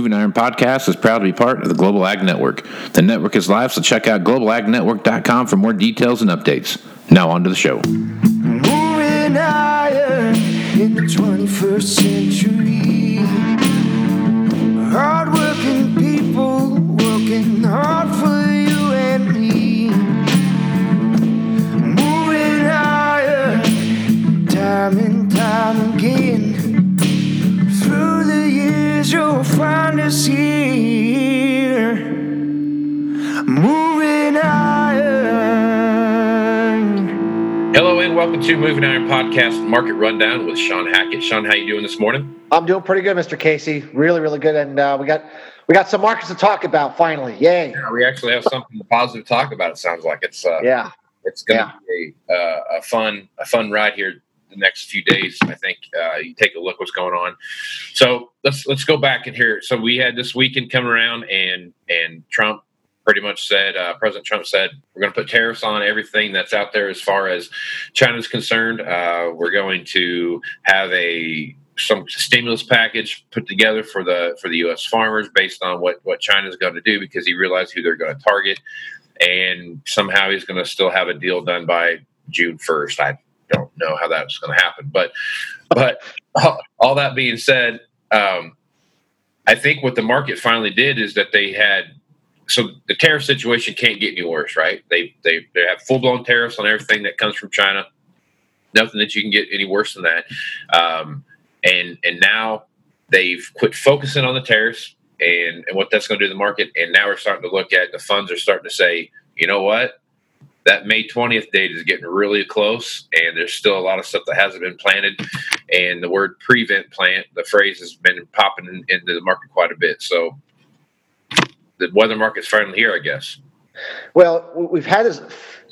Moving Iron Podcast is proud to be part of the Global Ag Network. The network is live, so check out globalagnetwork.com for more details and updates. Now, on to the show. Moving iron in the 21st century. Hardworking you'll find us here. Moving iron. Hello and welcome to Moving Iron Podcast Market Rundown with Shawn Hackett. Shawn, how you doing this morning? I'm doing pretty good, Mr. Casey. Really, really good, and uh, we got we got some markets to talk about finally. Yay! Yeah, we actually have something positive to talk about. It sounds like it's uh, Yeah, it's going to be a, uh, a fun a fun ride here the next few days. I think uh, you take a look what's going on. So let's let's go back in here. So we had this weekend come around, and and Trump pretty much said uh, President Trump said we're going to put tariffs on everything that's out there as far as China's concerned. Uh, we're going to have a some stimulus package put together for the for the U.S. farmers based on what what China's going to do because he realized who they're going to target, and somehow he's going to still have a deal done by June first. I don't know how that's going to happen, but but all, that being said, um, I think what the market finally did is that they had so the tariff situation can't get any worse, right? They they they have full blown tariffs on everything that comes from China. Nothing that you can get any worse than that. Um, and and now they've quit focusing on the tariffs and, and what that's going to do to the market. And now we're starting to look at the funds are starting to say, you know what, that May 20th date is getting really close, and there's still a lot of stuff that hasn't been planted. And the word prevent plant, the phrase has been popping in, into the market quite a bit. So the weather market's finally here, I guess. Well, we've had this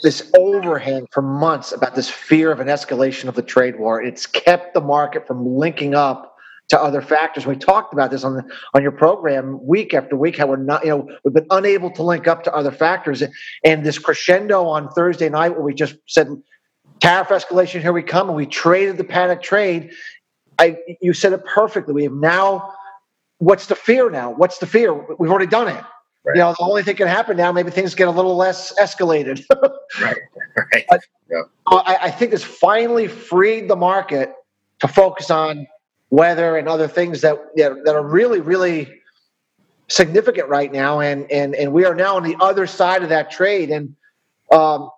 this overhang for months about this fear of an escalation of the trade war. It's kept the market from linking up to other factors. We talked about this on the, on your program week after week. How we're not, you know, we've been unable to link up to other factors, and this crescendo on Thursday night where we just said tariff escalation, here we come, and we traded the panic trade. I, you said it perfectly. We have now. What's the fear now? What's the fear? We've already done it. Right. You know, the only thing can happen now, maybe things get a little less escalated. Right. Right. I, I think this finally freed the market to focus on weather and other things that that, are really, really significant right now. And and and we are now on the other side of that trade. And um,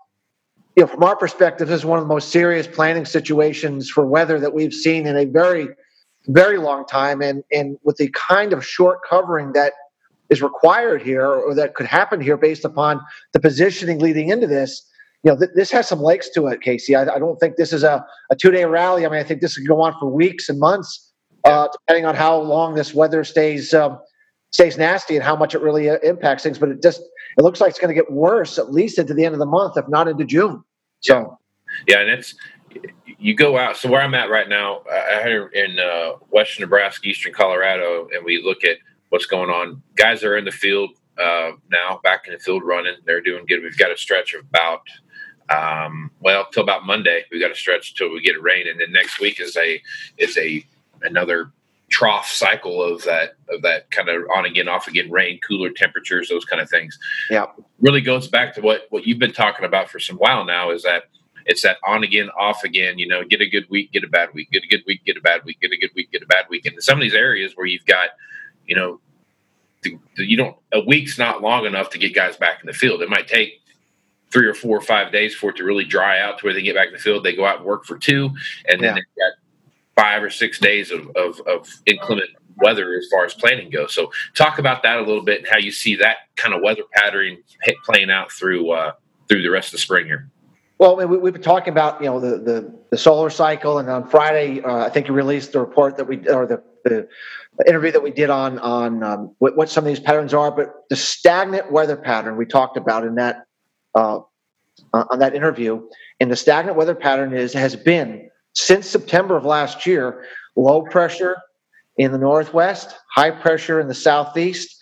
you know, from our perspective, this is one of the most serious planning situations for weather that we've seen in a very, very long time. And and with the kind of short covering that is required here or that could happen here based upon the positioning leading into this you know th- this has some legs to it casey i, I don't think this is a, a two-day rally i mean i think this could go on for weeks and months uh, depending on how long this weather stays um, stays nasty and how much it really uh, impacts things but it just it looks like it's going to get worse at least into the end of the month if not into june so Yeah, and it's you go out. So where I'm at right now, I here in uh, western Nebraska, eastern Colorado, and we look at what's going on. Guys are in the field uh, now, back in the field running. They're doing good. We've got a stretch of about um, well till about Monday. We got to stretch till we get rain, and then next week is a is a another trough cycle of that of that kind of on again off again rain cooler temperatures those kind of things. Yeah. Really goes back to what what you've been talking about for some while now is that it's that on again off again you know get a good week get a bad week get a good week get a bad week get a good week get a bad week. And in some of these areas where you've got you know the, the- you don't a week's not long enough to get guys back in the field. It might take three or four or five days for it to really dry out to where they get back in the field they go out and work for two and then Yeah. they've got five or six days of, of, of inclement weather as far as planning goes so talk about that a little bit and how you see that kind of weather pattern playing out through uh, through the rest of the spring here Well, we, we've been talking about you know the the, the solar cycle, and on Friday, uh, I think you released the report that we or the, the interview that we did on on um, what, what some of these patterns are. But the stagnant weather pattern we talked about in that uh, on that interview, and the stagnant weather pattern is has been since September of last year: low pressure in the northwest, high pressure in the southeast,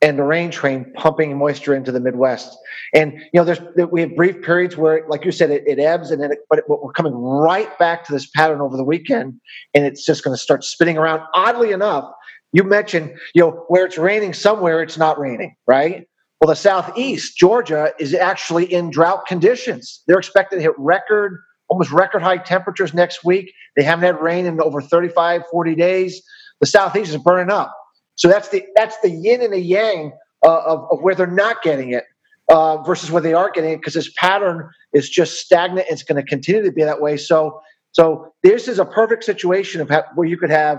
and the rain train pumping moisture into the Midwest. And you know, there's we have brief periods where, like you said, it, it ebbs, and then it, but, it, but we're coming right back to this pattern over the weekend, and it's just going to start spinning around. Oddly enough, you mentioned, you know, where it's raining somewhere, it's not raining, right? Well, the southeast, Georgia, is actually in drought conditions. They're expected to hit record, almost record high temperatures next week. They haven't had rain in over 35, 40 days. The southeast is burning up. So that's the that's the yin and the yang uh, of, of where they're not getting it uh, versus where they are getting it because this pattern is just stagnant. It's going to continue to be that way. So so this is a perfect situation of where you could have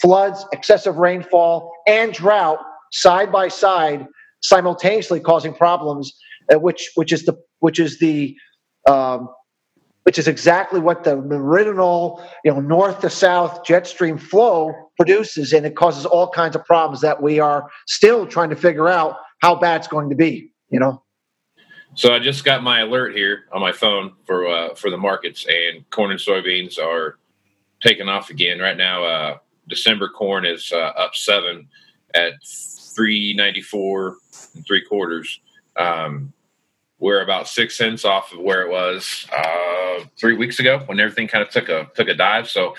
floods, excessive rainfall, and drought side by side simultaneously causing problems, uh, which which is the which is the um, which is exactly what the meridional, you know, north to south jet stream flow produces, and it causes all kinds of problems that we are still trying to figure out how bad it's going to be. You know. So I just got my alert here on my phone for uh, for the markets, and corn and soybeans are taking off again right now. Uh, December corn is uh, up seven at three ninety four and three quarters. Um, we're about six cents off of where it was uh, three weeks ago when everything kind of took a took a dive. So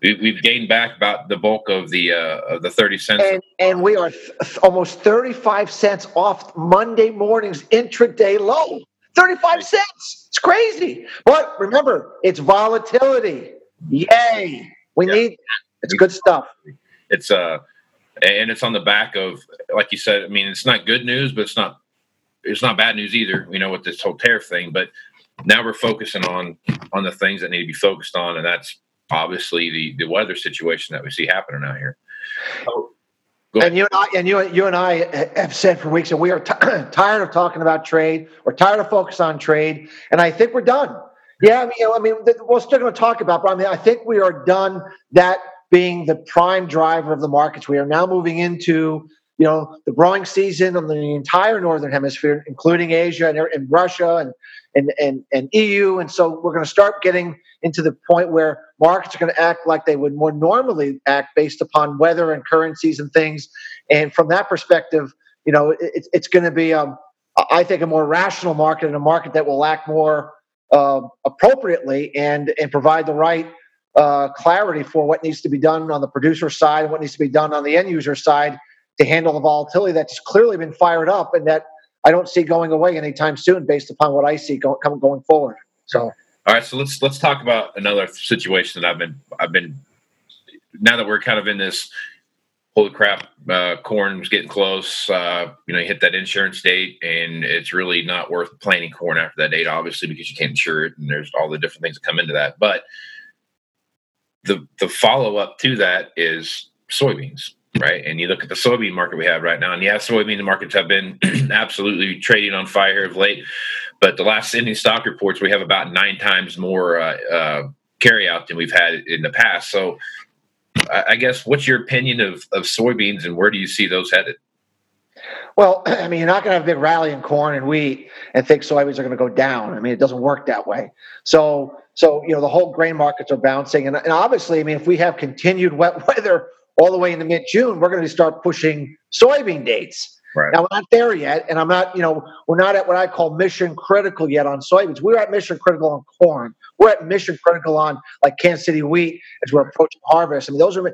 we, have gained back about the bulk of the uh, of the thirty cents, and, and we are th- almost thirty five cents off Monday morning's intraday low. Thirty five cents. It's crazy. But remember, it's volatility. Yay! We yeah. need it's good stuff. It's uh, and it's on the back of, like you said. I mean, it's not good news, but it's not it's not bad news either. You know, with this whole tariff thing, but now we're focusing on on the things that need to be focused on, and that's obviously the the weather situation that we see happening out here. Oh, and you and I and you you and I have said for weeks that we are t- tired of talking about trade. We're tired of focus on trade, and I think we're done. Yeah, I mean, you know, I mean, we're still going to talk about, but I mean, I think we are done that being the prime driver of the markets. We are now moving into you know the growing season on the entire northern hemisphere, including Asia and, and Russia and, and and and EU. And so we're going to start getting into the point where markets are going to act like they would more normally act based upon weather and currencies and things. And from that perspective, you know, it, it's going to be, um, I think, a more rational market and a market that will act more uh, appropriately and and provide the right uh, clarity for what needs to be done on the producer side and what needs to be done on the end user side to handle the volatility that's clearly been fired up and that I don't see going away anytime soon based upon what I see go, going forward. So, all right, so let's let's talk about another situation that I've been I've been now that we're kind of in this holy crap uh, corn's getting close uh, you know you hit that insurance date and it's really not worth planting corn after that date obviously because you can't insure it and there's all the different things that come into that but the the follow up to that is soybeans, right? And you look at the soybean market we have right now, and yeah, soybean markets have been absolutely trading on fire of late. But the last ending stock reports, we have about nine times more uh, uh, carry out than we've had in the past. So, I, I guess, what's your opinion of, of soybeans, and where do you see those headed? Well, I mean, you're not going to have a big rally in corn and wheat and think soybeans are going to go down. I mean, it doesn't work that way. So, so you know, the whole grain markets are bouncing, and, and obviously, I mean, if we have continued wet weather all the way into mid June, we're going to start pushing soybean dates. Right. Now we're not there yet, and I'm not, you know, we're not at what I call mission critical yet on soybeans. We're at mission critical on corn. We're at mission critical on like Kansas City wheat as we're approaching harvest. I mean, those are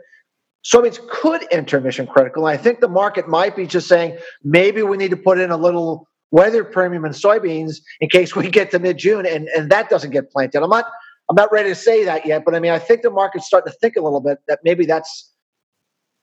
soybeans could enter mission critical. And I think the market might be just saying maybe we need to put in a little weather premium in soybeans in case we get to mid June and, and that doesn't get planted. I'm not I'm not ready to say that yet, but I mean I think the market's starting to think a little bit that maybe that's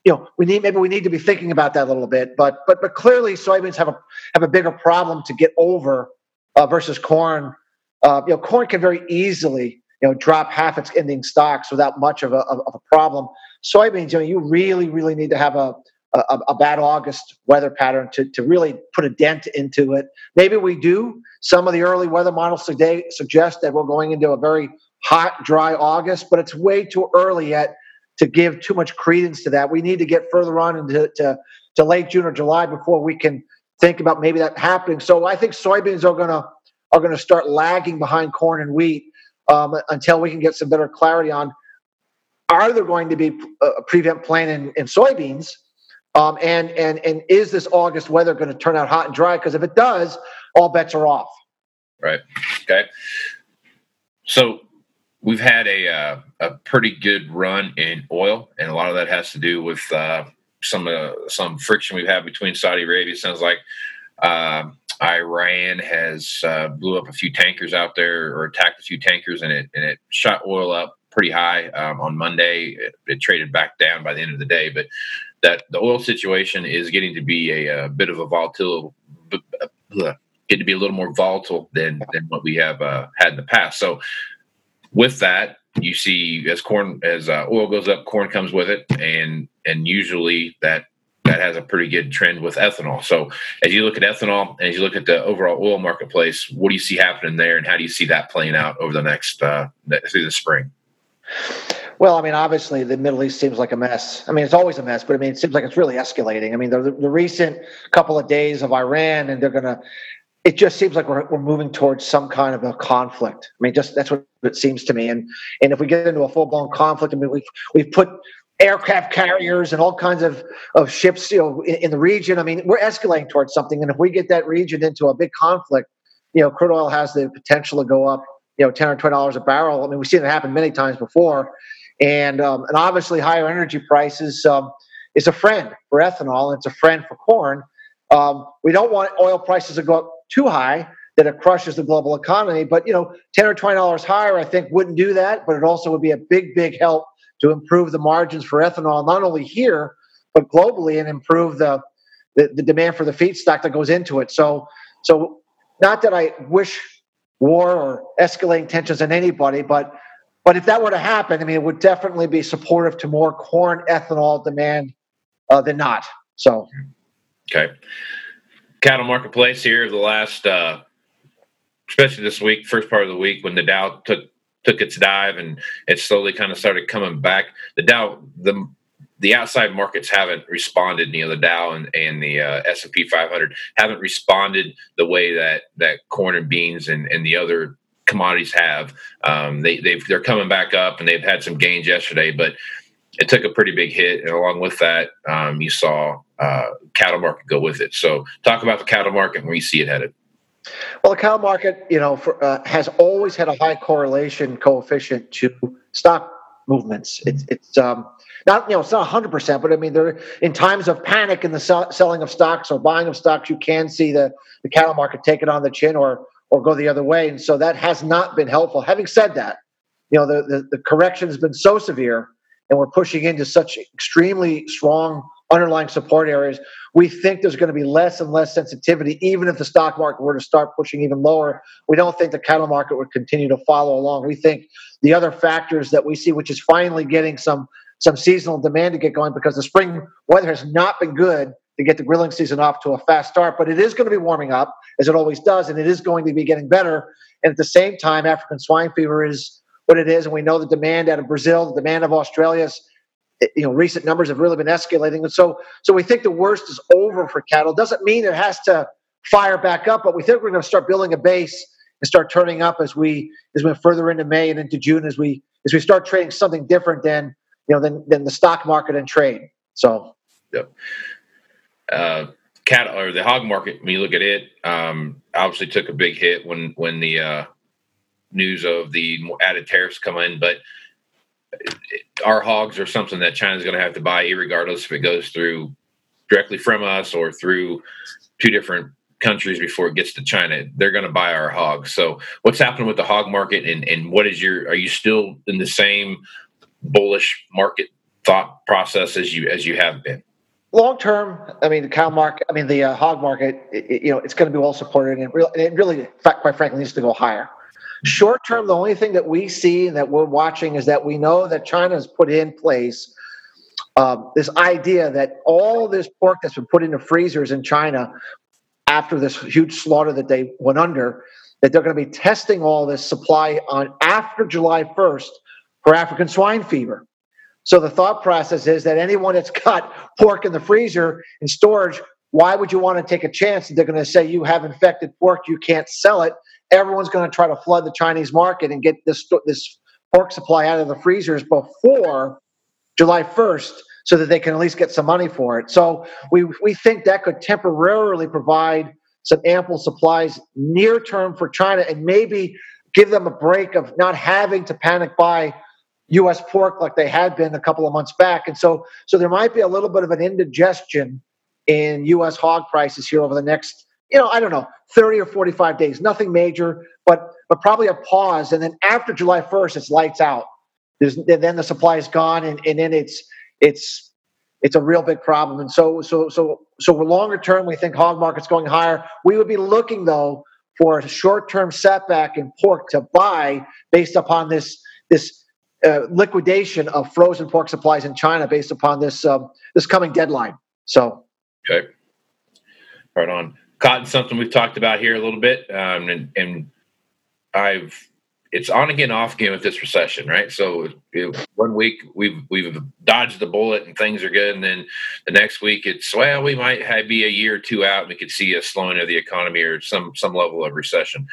you know we need maybe we need to be thinking about that a little bit. But but but clearly soybeans have a have a bigger problem to get over uh, versus corn. Uh, you know corn can very easily you know drop half its ending stocks without much of a, of, a problem soybeans, you know, you really, really need to have a, a, a, bad August weather pattern to, to really put a dent into it. Maybe we do. Some of the early weather models today suggest that we're going into a very hot, dry August, but it's way too early yet to give too much credence to that. We need to get further on into to, to late June or July before we can think about maybe that happening. So I think soybeans are to are going to start lagging behind corn and wheat um, until we can get some better clarity on are there going to be a prevent plan in, in soybeans? Um, and and and is this August weather going to turn out hot and dry? Because if it does, all bets are off. Right. Okay. So we've had a uh, a pretty good run in oil, and a lot of that has to do with uh, some uh, some friction we've had between Saudi Arabia. Sounds like uh, Iran has uh, blew up a few tankers out there or attacked a few tankers, and it and it shot oil up pretty high um, on Monday. It, it, traded back down by the end of the day, but that the oil situation is getting to be a, a bit of a volatile, get to be a little more volatile than than what we have uh, had in the past. So with that, you see as corn as uh, oil goes up, corn comes with it, and and usually that that has a pretty good trend with ethanol. So as you look at ethanol and as you look at the overall oil marketplace, what do you see happening there, and how do you see that playing out over the next uh, through the spring? Well, I mean, obviously the Middle East seems like a mess. I mean, it's always a mess, but I mean, it seems like it's really escalating. I mean, the, the recent couple of days of Iran, and they're going to it just seems like we're, we're moving towards some kind of a conflict. I mean, just that's what it seems to me. And and if we get into a full blown conflict, I mean, we've we've put aircraft carriers and all kinds of, of ships, you know, in, in, the region. I mean, we're escalating towards something. And if we get that region into a big conflict, you know, crude oil has the potential to go up, you know, ten or twenty dollars a barrel. I mean, we've seen it happen many times before. And um, and obviously, higher energy prices um, is a friend for ethanol. And it's a friend for corn. Um, we don't want oil prices to go up too high that it crushes the global economy. But you know, ten or twenty dollars higher, I think, wouldn't do that. But it also would be a big, big help to improve the margins for ethanol, not only here but globally, and improve the the, the demand for the feedstock that goes into it. So, so not that I wish war or escalating tensions on anybody, but but if that were to happen, I mean, it would definitely be supportive to more corn ethanol demand uh, than not. So, okay cattle marketplace here the last, uh, especially this week, first part of the week when the Dow took took its dive and it slowly kind of started coming back. The Dow, the the outside markets haven't responded. You know, the Dow and, and the uh, S and P 500 haven't responded the way that that corn and beans and, and the other commodities have. Um, they they've they're coming back up and they've had some gains yesterday, but it took a pretty big hit, and along with that, um, you saw uh, cattle market go with it. So, talk about the cattle market and where you see it headed. Well, the cattle market, you know, for, uh, has always had a high correlation coefficient to stock movements. It's it's um, not you know it's not 100 percent, but I mean there in times of panic in the sell, selling of stocks or buying of stocks, you can see the the cattle market take it on the chin or or go the other way, and so that has not been helpful. Having said that, you know the the, the correction has been so severe and we're pushing into such extremely strong underlying support areas, we think there's going to be less and less sensitivity, even if the stock market were to start pushing even lower. We don't think the cattle market would continue to follow along. We think the other factors that we see, which is finally getting some some seasonal demand to get going because the spring weather has not been good to get the grilling season off to a fast start, but it is going to be warming up as it always does, and it is going to be getting better. And at the same time, African swine fever is what it is, and we know the demand out of Brazil, the demand of Australia's you know recent numbers have really been escalating. And so so we think the worst is over for cattle. Doesn't mean it has to fire back up but we think we're going to start building a base and start turning up as we as we further into may and into june as we as we start trading something different than you know than than the stock market and trade. So. Yep. Uh cattle or the hog market when you look at it um obviously took a big hit when when the uh news of the added tariffs come in, but our hogs are something that China's going to have to buy, regardless if it goes through directly from us or through two different countries before it gets to China. They're going to buy our hogs. So, what's happening with the hog market, and and what is your? Are you still in the same bullish market thought process as you as you have been? Long term, I mean, the cow market, I mean, the uh, hog market, it, you know, it's going to be well supported, and it really, it really, quite frankly, needs to go higher. Short term, the only thing that we see and that we're watching is that we know that China has put in place um, this idea that all this pork that's been put into freezers in China after this huge slaughter that they went under, that they're going to be testing all this supply on after July 1st for African swine fever. So the thought process is that anyone that's got pork in the freezer in storage, why would you want to take a chance that they're going to say you have infected pork, you can't sell it, everyone's going to try to flood the Chinese market and get this this pork supply out of the freezers before July 1st so that they can at least get some money for it. So we we think that could temporarily provide some ample supplies near term for China and maybe give them a break of not having to panic buy U.S. pork like they had been a couple of months back, and so so there might be a little bit of an indigestion in U.S. hog prices here over the next, you know, I don't know, 30 or 45 days. Nothing major, but but probably a pause, and then after July 1st, it's lights out. There's, then the supply is gone, and, and then it's it's it's a real big problem. And so so so so for longer term, we think hog market's going higher. We would be looking though for a short-term setback in pork to buy based upon this this uh, liquidation of frozen pork supplies in China based upon this um, this coming deadline. So, okay, right on. Cotton, something we've talked about here a little bit, um, and, and I've it's on again, off again with this recession, right? So it, one week we've we've dodged the bullet and things are good, and then the next week it's well, we might have, be a year or two out, and we could see a slowing of the economy or some some level of recession,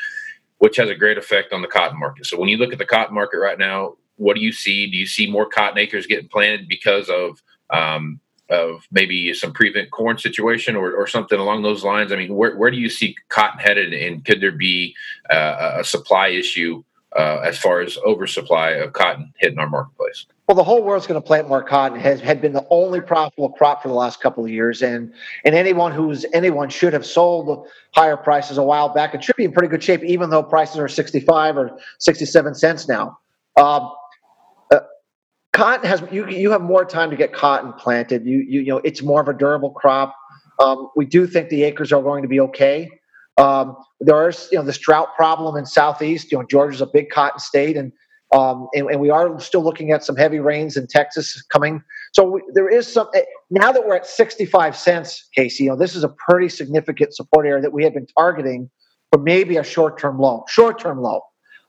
which has a great effect on the cotton market. So when you look at the cotton market right now, what do you see? Do you see more cotton acres getting planted because of um, of maybe some prevent corn situation or, or something along those lines? I mean, where, where do you see cotton headed, and could there be uh, a supply issue uh, as far as oversupply of cotton hitting our marketplace? Well, the whole world's going to plant more cotton. Has had been the only profitable crop for the last couple of years, and and anyone who's anyone should have sold higher prices a while back. It should be in pretty good shape, even though prices are sixty five or sixty seven cents now. Um, cotton has you you have more time to get cotton planted. You you you know it's more of a durable crop. Um, we do think the acres are going to be okay. Um, there is you know this drought problem in southeast. You know Georgia's a big cotton state, and um, and, and, we are still looking at some heavy rains in Texas coming. So we, there is some eh, now that we're at 65 cents, Casey. You know this is a pretty significant support area that we have been targeting for maybe a short-term low. Short-term low.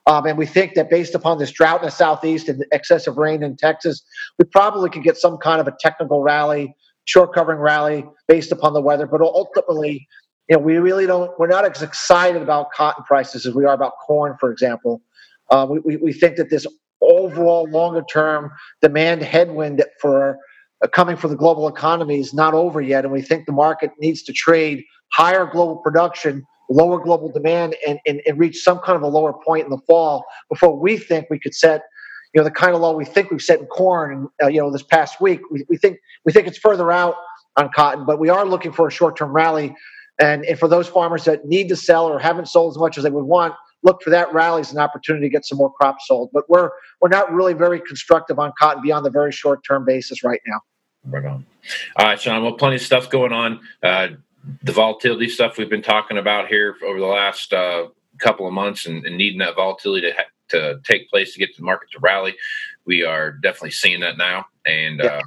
Um, and we think that based upon this drought in the southeast and excessive rain in Texas, we probably could get some kind of a technical rally, short covering rally based upon the weather. But ultimately, you know, we really don't. We're not as excited about cotton prices as we are about corn, for example. Uh, we, we, we think that this overall longer term demand headwind for uh, coming from the global economy is not over yet, and we think the market needs to trade higher global production lower global demand and, and, and reach some kind of a lower point in the fall before we think we could set you know the kind of low we think we've set in corn uh, you know this past week. We, we think we think it's further out on cotton but we are looking for a short-term rally. And, and for those farmers that need to sell or haven't sold as much as they would want look for that rally as an opportunity to get some more crops sold. But we're we're not really very constructive on cotton beyond the very short-term basis right now. Right on. All right shawn well plenty of stuff going on. Uh, the volatility stuff we've been talking about here over the last uh, couple of months and, and, needing that volatility to, ha- to take place to get the market to rally. We are definitely seeing that now. And yeah. uh,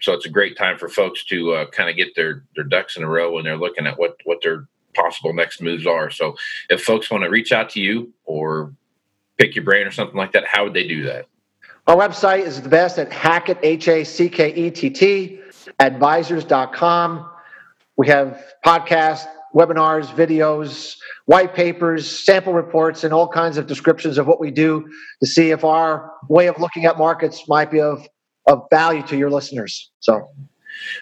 so it's a great time for folks to uh, kind of get their, their ducks in a row when they're looking at what, what their possible next moves are. So if folks want to reach out to you or pick your brain or something like that, how would they do that? Our website is the best at Hackett, H A C K E T T, advisors.com. We have podcasts, webinars, videos, white papers, sample reports, and all kinds of descriptions of what we do to see if our way of looking at markets might be of, of value to your listeners. So,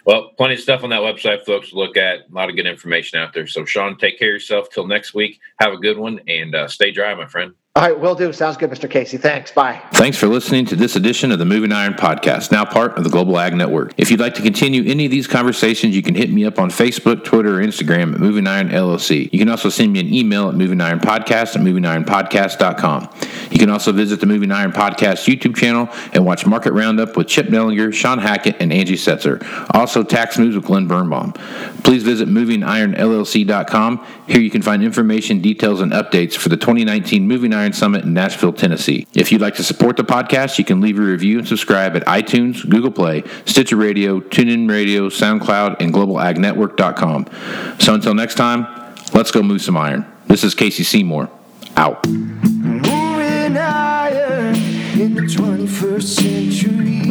well, plenty of stuff on that website, folks, to look at. A lot of good information out there. So, Shawn, take care of yourself. Till next week, have a good one and uh, stay dry, my friend. All right, will do. Sounds good, Mr. Casey. Thanks. Bye. Thanks for listening to this edition of the Moving Iron Podcast, now part of the Global Ag Network. If you'd like to continue any of these conversations, you can hit me up on Facebook, Twitter, or Instagram at Moving Iron LLC. You can also send me an email at Moving Iron Podcast at movingironpodcast.com. You can also visit the Moving Iron Podcast YouTube channel and watch Market Roundup with Chip Nellinger, Shawn Hackett, and Angie Setzer. Also, Tax Moves with Glenn Birnbaum. Please visit movingironllc.com. Here you can find information, details, and updates for the 2019 Moving Iron Iron Summit in Nashville, Tennessee. If you'd like to support the podcast, you can leave a review and subscribe at iTunes, Google Play, Stitcher Radio, TuneIn Radio, SoundCloud, and globalagnetwork.com. So until next time, let's go move some iron. This is Casey Seymour. Out. Moving iron in the 21st century.